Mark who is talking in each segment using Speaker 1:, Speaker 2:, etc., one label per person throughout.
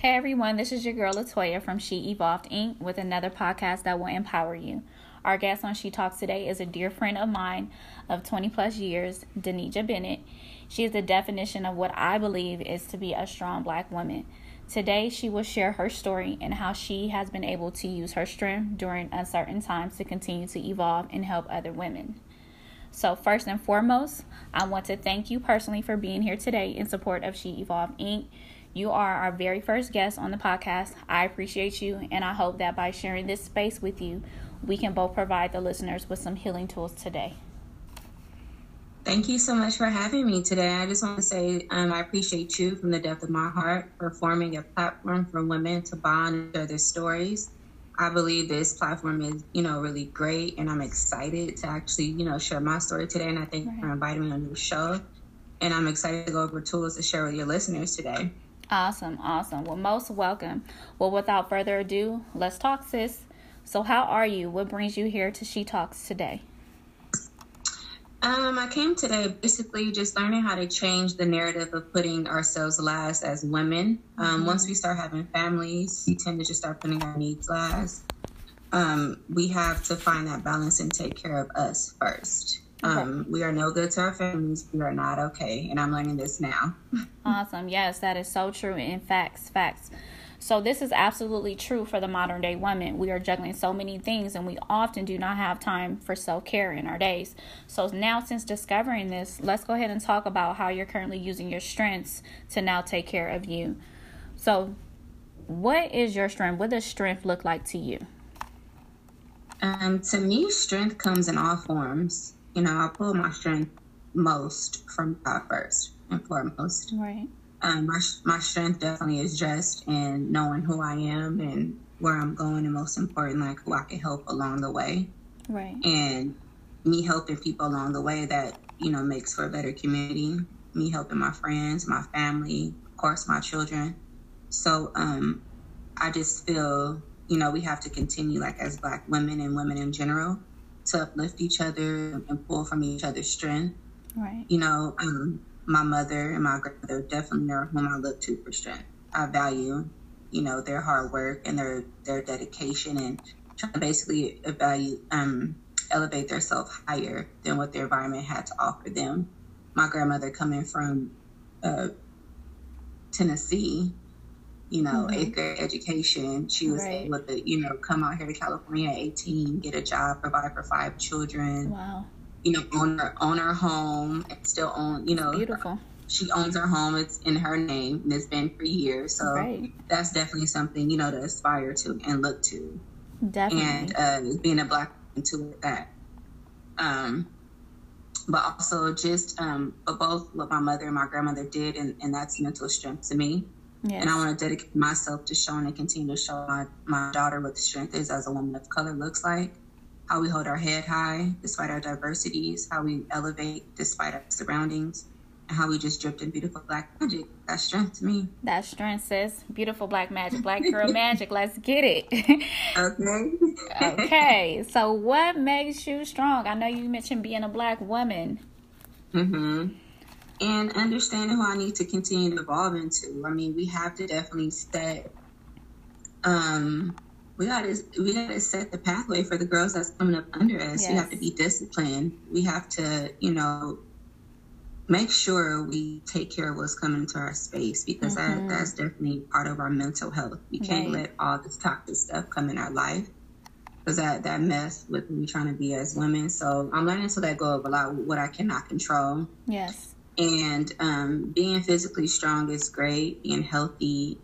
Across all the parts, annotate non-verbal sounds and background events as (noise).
Speaker 1: Hey everyone, this is your girl Latoya from She Evolved Inc. with another podcast that will empower you. Our guest on She Talks today is a dear friend of mine of 20 plus years, Denija Bennett. She is the definition of what I believe is to be a strong black woman. Today, she will share her story and how she has been able to use her strength during uncertain times to continue to evolve and help other women. So, first and foremost, I want to thank you personally for being here today in support of She Evolved Inc. You are our very first guest on the podcast. I appreciate you, and I hope that by sharing this space with you, we can both provide the listeners with some healing tools today.
Speaker 2: Thank you so much for having me today. I just want to say um, I appreciate you from the depth of my heart for forming a platform for women to bond and share their stories. I believe this platform is, you know, really great, and I'm excited to actually, you know, share my story today. And I thank right. you for inviting me on your show. And I'm excited to go over tools to share with your listeners today.
Speaker 1: Awesome, awesome. Well, most welcome. Well, without further ado, let's talk, sis. So, how are you? What brings you here to She Talks today?
Speaker 2: Um, I came today basically just learning how to change the narrative of putting ourselves last as women. Um, mm-hmm. Once we start having families, we tend to just start putting our needs last. Um, we have to find that balance and take care of us first. Um, we are no good to our families. We are not okay. And I'm learning this now. (laughs)
Speaker 1: awesome. Yes, that is so true. In facts, facts. So, this is absolutely true for the modern day woman. We are juggling so many things, and we often do not have time for self care in our days. So, now since discovering this, let's go ahead and talk about how you're currently using your strengths to now take care of you. So, what is your strength? What does strength look like to you?
Speaker 2: Um, to me, strength comes in all forms you know, I pull my strength most from God first and foremost.
Speaker 1: Right.
Speaker 2: Um, my my strength definitely is just in knowing who I am and where I'm going, and most important, like who I can help along the way.
Speaker 1: Right.
Speaker 2: And me helping people along the way that you know makes for a better community. Me helping my friends, my family, of course, my children. So um, I just feel you know we have to continue like as Black women and women in general to uplift each other and pull from each other's strength.
Speaker 1: Right.
Speaker 2: You know, um, my mother and my grandmother definitely are whom I look to for strength. I value, you know, their hard work and their their dedication and trying to basically value um, elevate themselves higher than what their environment had to offer them. My grandmother coming from uh, Tennessee, you know, mm-hmm. eighth grade education. She was right. able to, you know, come out here to California at 18, get a job, provide for five children.
Speaker 1: Wow.
Speaker 2: You know, own her own her home and still own, you know,
Speaker 1: beautiful.
Speaker 2: She owns her home. It's in her name and it's been for years. So right. that's definitely something, you know, to aspire to and look to.
Speaker 1: Definitely.
Speaker 2: And uh, being a black woman to that. Um, but also just um, both what my mother and my grandmother did, and, and that's mental strength to me. Yes. And I want to dedicate myself to showing and continue to show my, my daughter what the strength is as a woman of color looks like, how we hold our head high despite our diversities, how we elevate despite our surroundings, and how we just dripped in beautiful black magic. That's strength to me.
Speaker 1: That's strength, sis. Beautiful black magic, black girl (laughs) magic. Let's get it.
Speaker 2: okay. (laughs)
Speaker 1: okay. So, what makes you strong? I know you mentioned being a black woman.
Speaker 2: Mm-hmm and understanding who I need to continue to evolve into. I mean, we have to definitely set um we gotta we gotta set the pathway for the girls that's coming up under us. Yes. We have to be disciplined. We have to, you know, make sure we take care of what's coming into our space because mm-hmm. that, that's definitely part of our mental health. We can't right. let all this toxic stuff come in our life because that that mess with me trying to be as women. So I'm learning to let go of a lot of what I cannot control.
Speaker 1: Yes.
Speaker 2: And um, being physically strong is great, being healthy,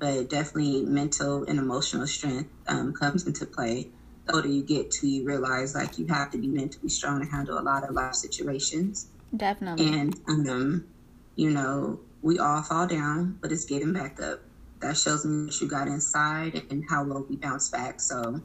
Speaker 2: but definitely mental and emotional strength um, comes into play. The older you get to, you realize like you have to be mentally strong to handle a lot of life situations.
Speaker 1: Definitely.
Speaker 2: And, um, you know, we all fall down, but it's getting back up. That shows me what you got inside and how well we bounce back. So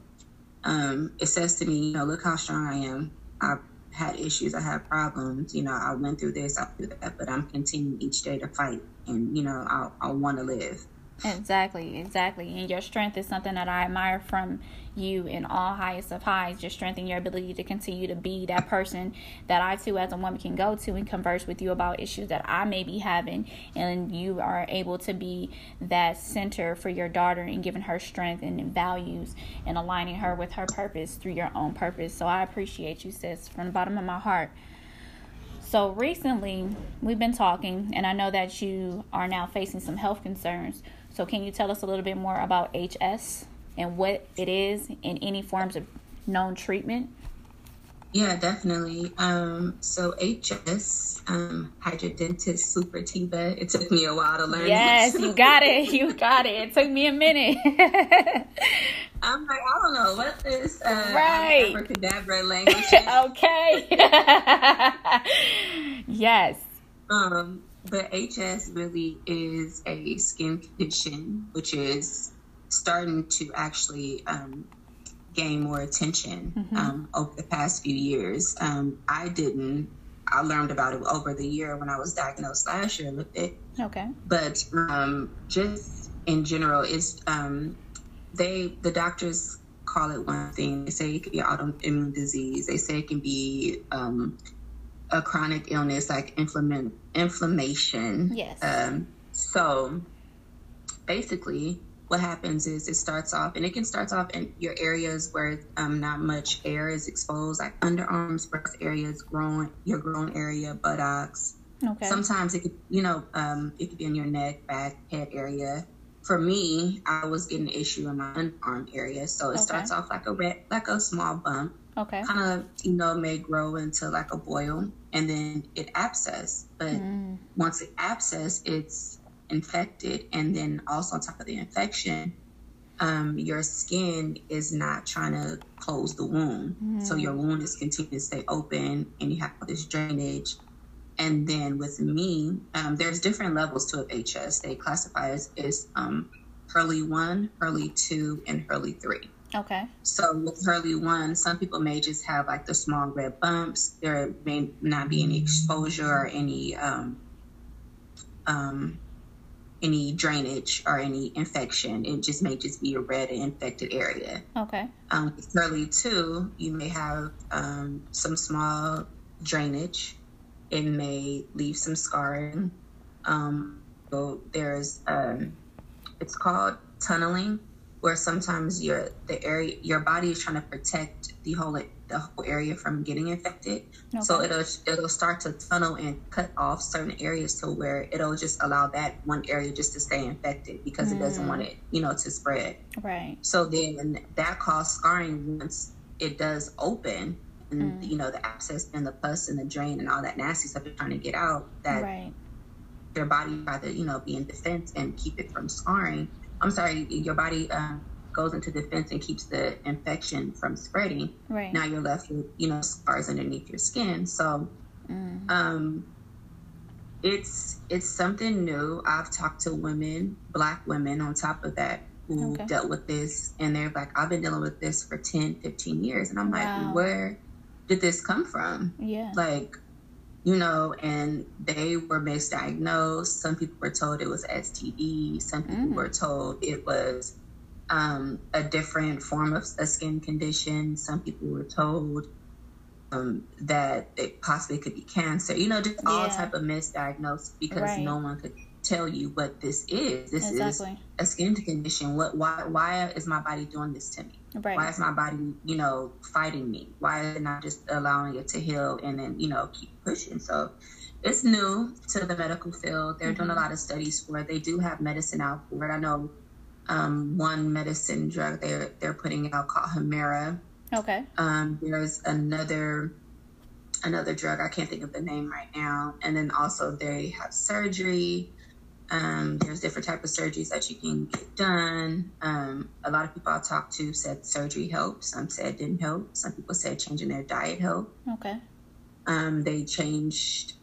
Speaker 2: um, it says to me, you know, look how strong I am. I had issues, I had problems. You know, I went through this, I went through that, but I'm continuing each day to fight, and you know, I I want to live.
Speaker 1: Exactly, exactly. And your strength is something that I admire from you in all highest of highs, your strength and your ability to continue to be that person that I too as a woman can go to and converse with you about issues that I may be having and you are able to be that center for your daughter and giving her strength and values and aligning her with her purpose through your own purpose. So I appreciate you sis from the bottom of my heart. So recently, we've been talking, and I know that you are now facing some health concerns. So, can you tell us a little bit more about HS and what it is and any forms of known treatment?
Speaker 2: Yeah, definitely. Um, so HS, um, hidradenitis suppurativa. It took me a while to learn.
Speaker 1: Yes, you got it. You got it. It took me a minute. (laughs)
Speaker 2: I'm like, I don't know what this uh,
Speaker 1: right.
Speaker 2: abracadabra language (laughs) (laughs) is.
Speaker 1: okay. yes.
Speaker 2: Um, but HS really is a skin condition, which is starting to actually um, gain more attention mm-hmm. um, over the past few years. Um, I didn't. I learned about it over the year when I was diagnosed last year with it.
Speaker 1: Okay.
Speaker 2: But um, just in general, it's um, they the doctors call it one thing. They say it could be autoimmune disease. They say it can be um, a chronic illness like inflammation. Inflammation.
Speaker 1: Yes.
Speaker 2: Um, so basically, what happens is it starts off, and it can start off in your areas where um, not much air is exposed, like underarms, breast areas, groin, your groin area, buttocks.
Speaker 1: Okay.
Speaker 2: Sometimes it could, you know, um, it could be in your neck, back, head area for me, I was getting an issue in my underarm area. So it okay. starts off like a red, like a small bump.
Speaker 1: Okay.
Speaker 2: Kind of, you know, may grow into like a boil and then it abscess. But mm. once it abscess, it's infected. And then also on top of the infection, um, your skin is not trying to close the wound. Mm. So your wound is continuing to stay open and you have all this drainage and then with me, um, there's different levels to a HS. They classify as, as um, Hurley 1, Hurley 2, and Hurley 3.
Speaker 1: Okay.
Speaker 2: So with Hurley 1, some people may just have like the small red bumps. There may not be any exposure or any um, um, any drainage or any infection. It just may just be a red and infected area.
Speaker 1: Okay.
Speaker 2: Um, with Hurley 2, you may have um, some small drainage it may leave some scarring. Um, so there's um, it's called tunneling, where sometimes your the area your body is trying to protect the whole the whole area from getting infected. Okay. So it'll it'll start to tunnel and cut off certain areas to where it'll just allow that one area just to stay infected because mm. it doesn't want it you know to spread.
Speaker 1: Right.
Speaker 2: So then that causes scarring once it does open and mm. you know the abscess and the pus and the drain and all that nasty stuff they're trying to get out that
Speaker 1: right.
Speaker 2: their body rather you know be in defense and keep it from scarring i'm sorry your body um, goes into defense and keeps the infection from spreading
Speaker 1: right
Speaker 2: now you're left with you know scars underneath your skin so mm. um it's it's something new i've talked to women black women on top of that who okay. dealt with this and they're like i've been dealing with this for 10 15 years and i'm like where did this come from?
Speaker 1: Yeah.
Speaker 2: Like, you know, and they were misdiagnosed. Some people were told it was STD. Some people mm. were told it was um, a different form of a skin condition. Some people were told um, that it possibly could be cancer. You know, just all type of misdiagnosed because right. no one could tell you what this is. This exactly. is a skin condition. What? Why? Why is my body doing this to me?
Speaker 1: Right.
Speaker 2: Why is my body, you know, fighting me? Why is it not just allowing it to heal and then, you know, keep pushing? So it's new to the medical field. They're mm-hmm. doing a mm-hmm. lot of studies for it. They do have medicine out for it. I know um, one medicine drug they're they're putting out called Humira.
Speaker 1: Okay.
Speaker 2: Um, there's another another drug I can't think of the name right now, and then also they have surgery. Um, there's different type of surgeries that you can get done. Um, a lot of people I talked to said surgery helped. Some said didn't help. Some people said changing their diet helped.
Speaker 1: Okay.
Speaker 2: Um, they changed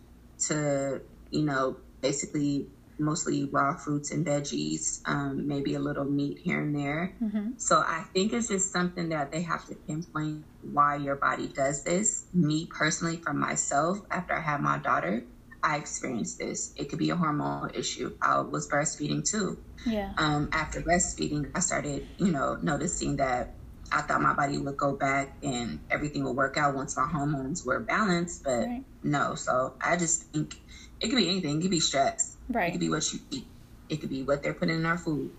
Speaker 2: to, you know, basically mostly raw fruits and veggies, um, maybe a little meat here and there. Mm-hmm. So I think it's just something that they have to pinpoint why your body does this. Me personally, for myself, after I had my daughter, I experienced this. It could be a hormonal issue. I was breastfeeding too.
Speaker 1: Yeah.
Speaker 2: Um, after breastfeeding, I started, you know, noticing that I thought my body would go back and everything would work out once my hormones were balanced, but right. no. So I just think it could be anything. It could be stress.
Speaker 1: Right.
Speaker 2: It could be what you eat. It could be what they're putting in our food.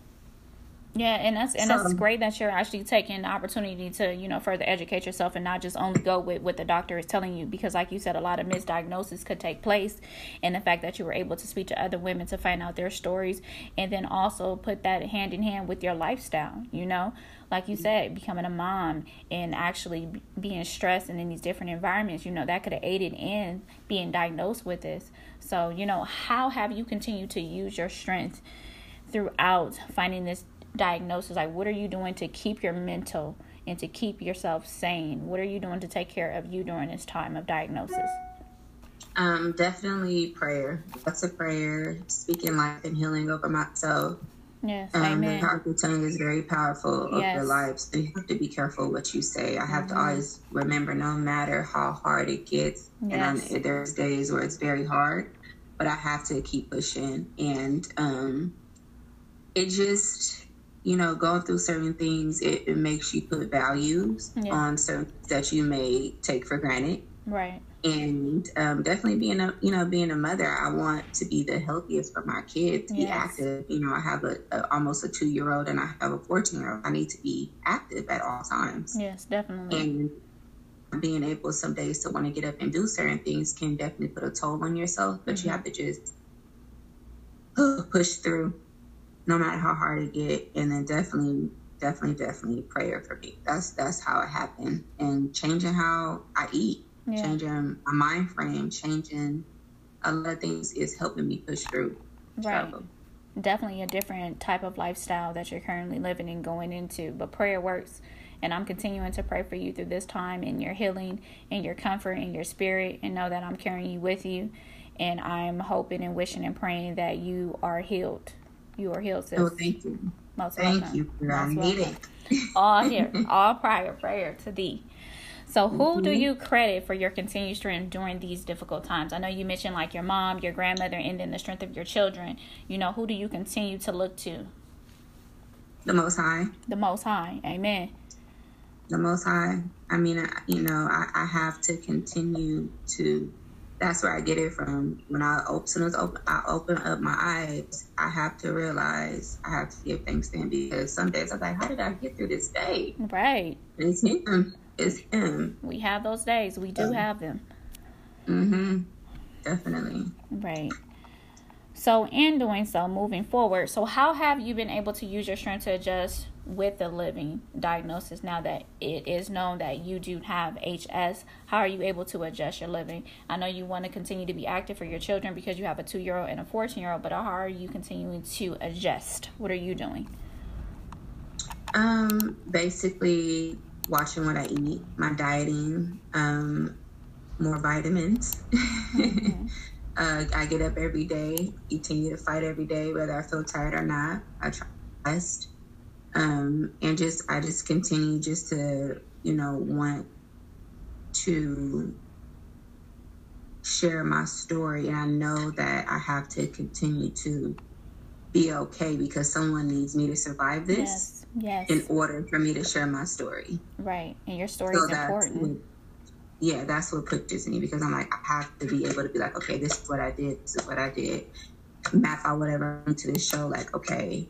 Speaker 1: Yeah, and that's and so, that's great that you're actually taking the opportunity to you know further educate yourself and not just only go with what the doctor is telling you because like you said a lot of misdiagnosis could take place and the fact that you were able to speak to other women to find out their stories and then also put that hand in hand with your lifestyle you know? Like you said becoming a mom and actually being stressed and in these different environments you know that could have aided in being diagnosed with this. So you know how have you continued to use your strength throughout finding this diagnosis like what are you doing to keep your mental and to keep yourself sane what are you doing to take care of you during this time of diagnosis
Speaker 2: um definitely prayer lots of prayer speaking life and healing over myself
Speaker 1: Yes, um, amen.
Speaker 2: The powerful tongue is very powerful yes. your life, so you have to be careful what you say. I have mm-hmm. to always remember, no matter how hard it gets, yes. and there's days where it's very hard, but I have to keep pushing. And um, it just you know, going through certain things, it, it makes you put values yeah. on certain that you may take for granted.
Speaker 1: Right.
Speaker 2: And um, definitely being a, you know, being a mother, I want to be the healthiest for my kids, yes. be active. You know, I have a, a almost a two year old and I have a 14 year old. I need to be active at all times.
Speaker 1: Yes, definitely.
Speaker 2: And being able some days to want to get up and do certain things can definitely put a toll on yourself, but mm-hmm. you have to just push through no matter how hard it get, and then definitely, definitely, definitely prayer for me. That's that's how it happened, and changing how I eat, yeah. changing my mind frame, changing a lot of things is helping me push through.
Speaker 1: Right. Definitely a different type of lifestyle that you're currently living and going into, but prayer works. And I'm continuing to pray for you through this time and your healing and your comfort and your spirit, and know that I'm carrying you with you. And I'm hoping and wishing and praying that you are healed you are healed, sis.
Speaker 2: Oh, thank you.
Speaker 1: Most
Speaker 2: thank welcome. you.
Speaker 1: Most I need it. all here, (laughs) all prior prayer to thee. So, who mm-hmm. do you credit for your continued strength during these difficult times? I know you mentioned like your mom, your grandmother, and then the strength of your children. You know, who do you continue to look to?
Speaker 2: The Most High.
Speaker 1: The Most High. Amen.
Speaker 2: The Most High. I mean, you know, I, I have to continue to that's where I get it from. When I open, as soon as open, I open up my eyes, I have to realize I have to give thanks to him because some days I'm like, how did I get through this day?
Speaker 1: Right.
Speaker 2: It's him. It's him.
Speaker 1: We have those days. We do have them.
Speaker 2: Mm-hmm. Definitely.
Speaker 1: Right. So, in doing so, moving forward, so how have you been able to use your strength to adjust with the living diagnosis now that it is known that you do have HS? How are you able to adjust your living? I know you want to continue to be active for your children because you have a two year old and a 14 year old, but how are you continuing to adjust? What are you doing?
Speaker 2: Um, basically, watching what I eat, my dieting, um, more vitamins. (laughs) Mm-hmm. Uh, I get up every day, continue to fight every day, whether I feel tired or not. I try best. Um, and just, I just continue just to, you know, want to share my story. And I know that I have to continue to be okay because someone needs me to survive this.
Speaker 1: Yes. Yes.
Speaker 2: In order for me to share my story.
Speaker 1: Right. And your story so is important
Speaker 2: yeah, that's what pushes me because I'm like, I have to be able to be like, okay, this is what I did, this is what I did, map out whatever into this show. Like, okay,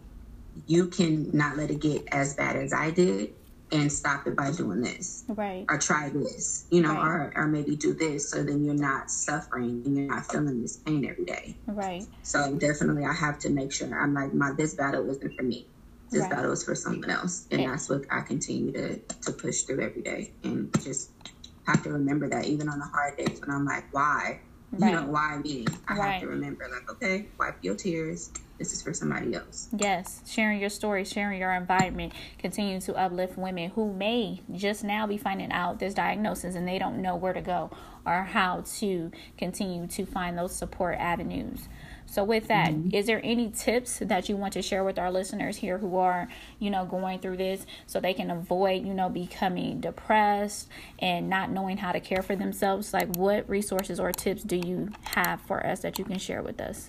Speaker 2: you can not let it get as bad as I did and stop it by doing this.
Speaker 1: Right.
Speaker 2: Or try this, you know, right. or, or maybe do this so then you're not suffering and you're not feeling this pain every day.
Speaker 1: Right.
Speaker 2: So definitely I have to make sure I'm like, my this battle isn't for me. This right. battle is for someone else. And yeah. that's what I continue to, to push through every day and just have to remember that even on the hard days when I'm like, why? Right. You know, why me? I right. have to remember, like, okay, wipe your tears. This is for somebody else.
Speaker 1: Yes, sharing your story, sharing your environment, continue to uplift women who may just now be finding out this diagnosis and they don't know where to go or how to continue to find those support avenues. So, with that, mm-hmm. is there any tips that you want to share with our listeners here who are, you know, going through this so they can avoid, you know, becoming depressed and not knowing how to care for themselves? Like, what resources or tips do you have for us that you can share with us?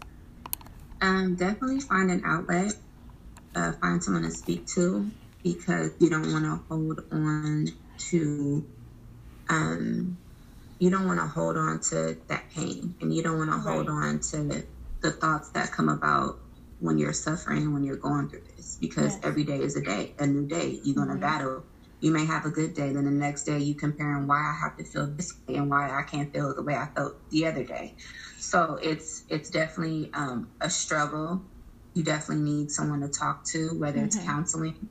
Speaker 2: Um, definitely find an outlet, uh, find someone to speak to because you don't want to hold on to um, you don't want to hold on to that pain and you don't want right. to hold on to the thoughts that come about when you're suffering when you're going through this because yes. every day is a day a new day. You're going to battle. You may have a good day then the next day you comparing why i have to feel this way and why i can't feel the way i felt the other day. So it's it's definitely um, a struggle. You definitely need someone to talk to whether mm-hmm. it's counseling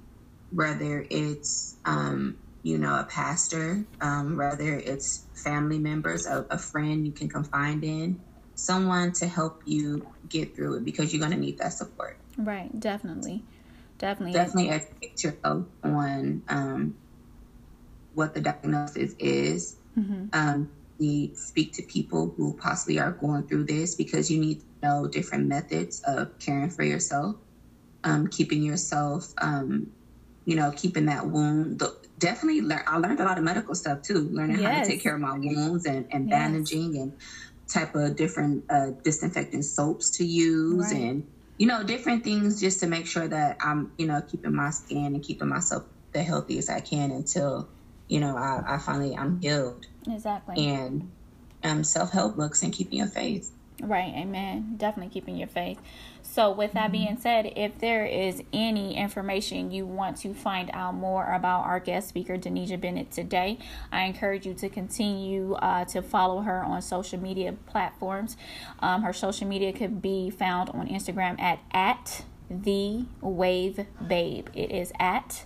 Speaker 2: whether it's um, you know, a pastor, um, whether it's family members, a, a friend you can confide in, someone to help you get through it because you're going to need that support.
Speaker 1: Right, definitely. Definitely.
Speaker 2: Definitely educate yourself on um, what the diagnosis is. Mm-hmm. Um, we speak to people who possibly are going through this because you need to know different methods of caring for yourself, um, keeping yourself, um, you know, keeping that wound, the, definitely learn. I learned a lot of medical stuff too, learning yes. how to take care of my wounds and, and yes. bandaging and type of different uh, disinfecting soaps to use right. and you know different things just to make sure that I'm you know keeping my skin and keeping myself the healthiest I can until you know I, I finally I'm healed.
Speaker 1: Exactly.
Speaker 2: And um, self help books and keeping your faith.
Speaker 1: Right. Amen. Definitely keeping your faith. So, with that being said, if there is any information you want to find out more about our guest speaker, Denija Bennett, today, I encourage you to continue uh, to follow her on social media platforms. Um, her social media could be found on Instagram at, at the wave babe. It is at,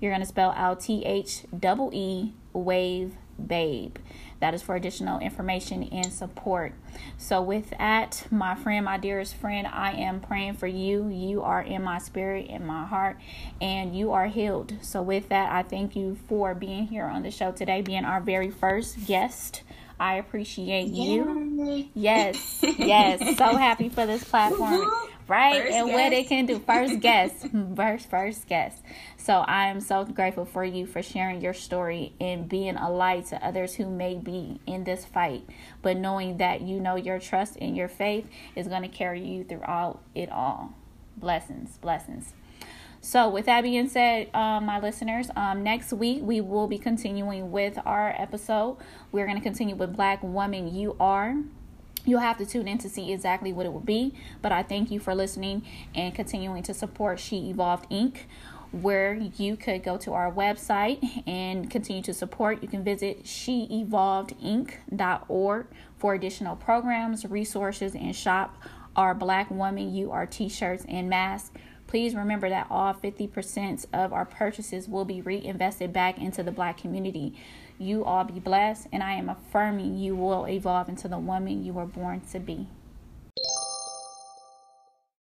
Speaker 1: you're going to spell out T H E E wave babe. That is for additional information and support. So, with that, my friend, my dearest friend, I am praying for you. You are in my spirit, in my heart, and you are healed. So, with that, I thank you for being here on the show today, being our very first guest. I appreciate you. Yay. Yes, yes. so happy for this platform (laughs) right? First and guest. what it can do. First guess. (laughs) (laughs) first first guess. So I am so grateful for you for sharing your story and being a light to others who may be in this fight, but knowing that you know your trust and your faith is going to carry you throughout it all. Blessings, blessings. So, with that being said, um, my listeners, um, next week we will be continuing with our episode. We're going to continue with Black Woman You Are. You'll have to tune in to see exactly what it will be. But I thank you for listening and continuing to support She Evolved Inc., where you could go to our website and continue to support. You can visit sheevolvedinc.org for additional programs, resources, and shop our Black Woman Are t shirts and masks. Please remember that all 50% of our purchases will be reinvested back into the black community. You all be blessed, and I am affirming you will evolve into the woman you were born to be.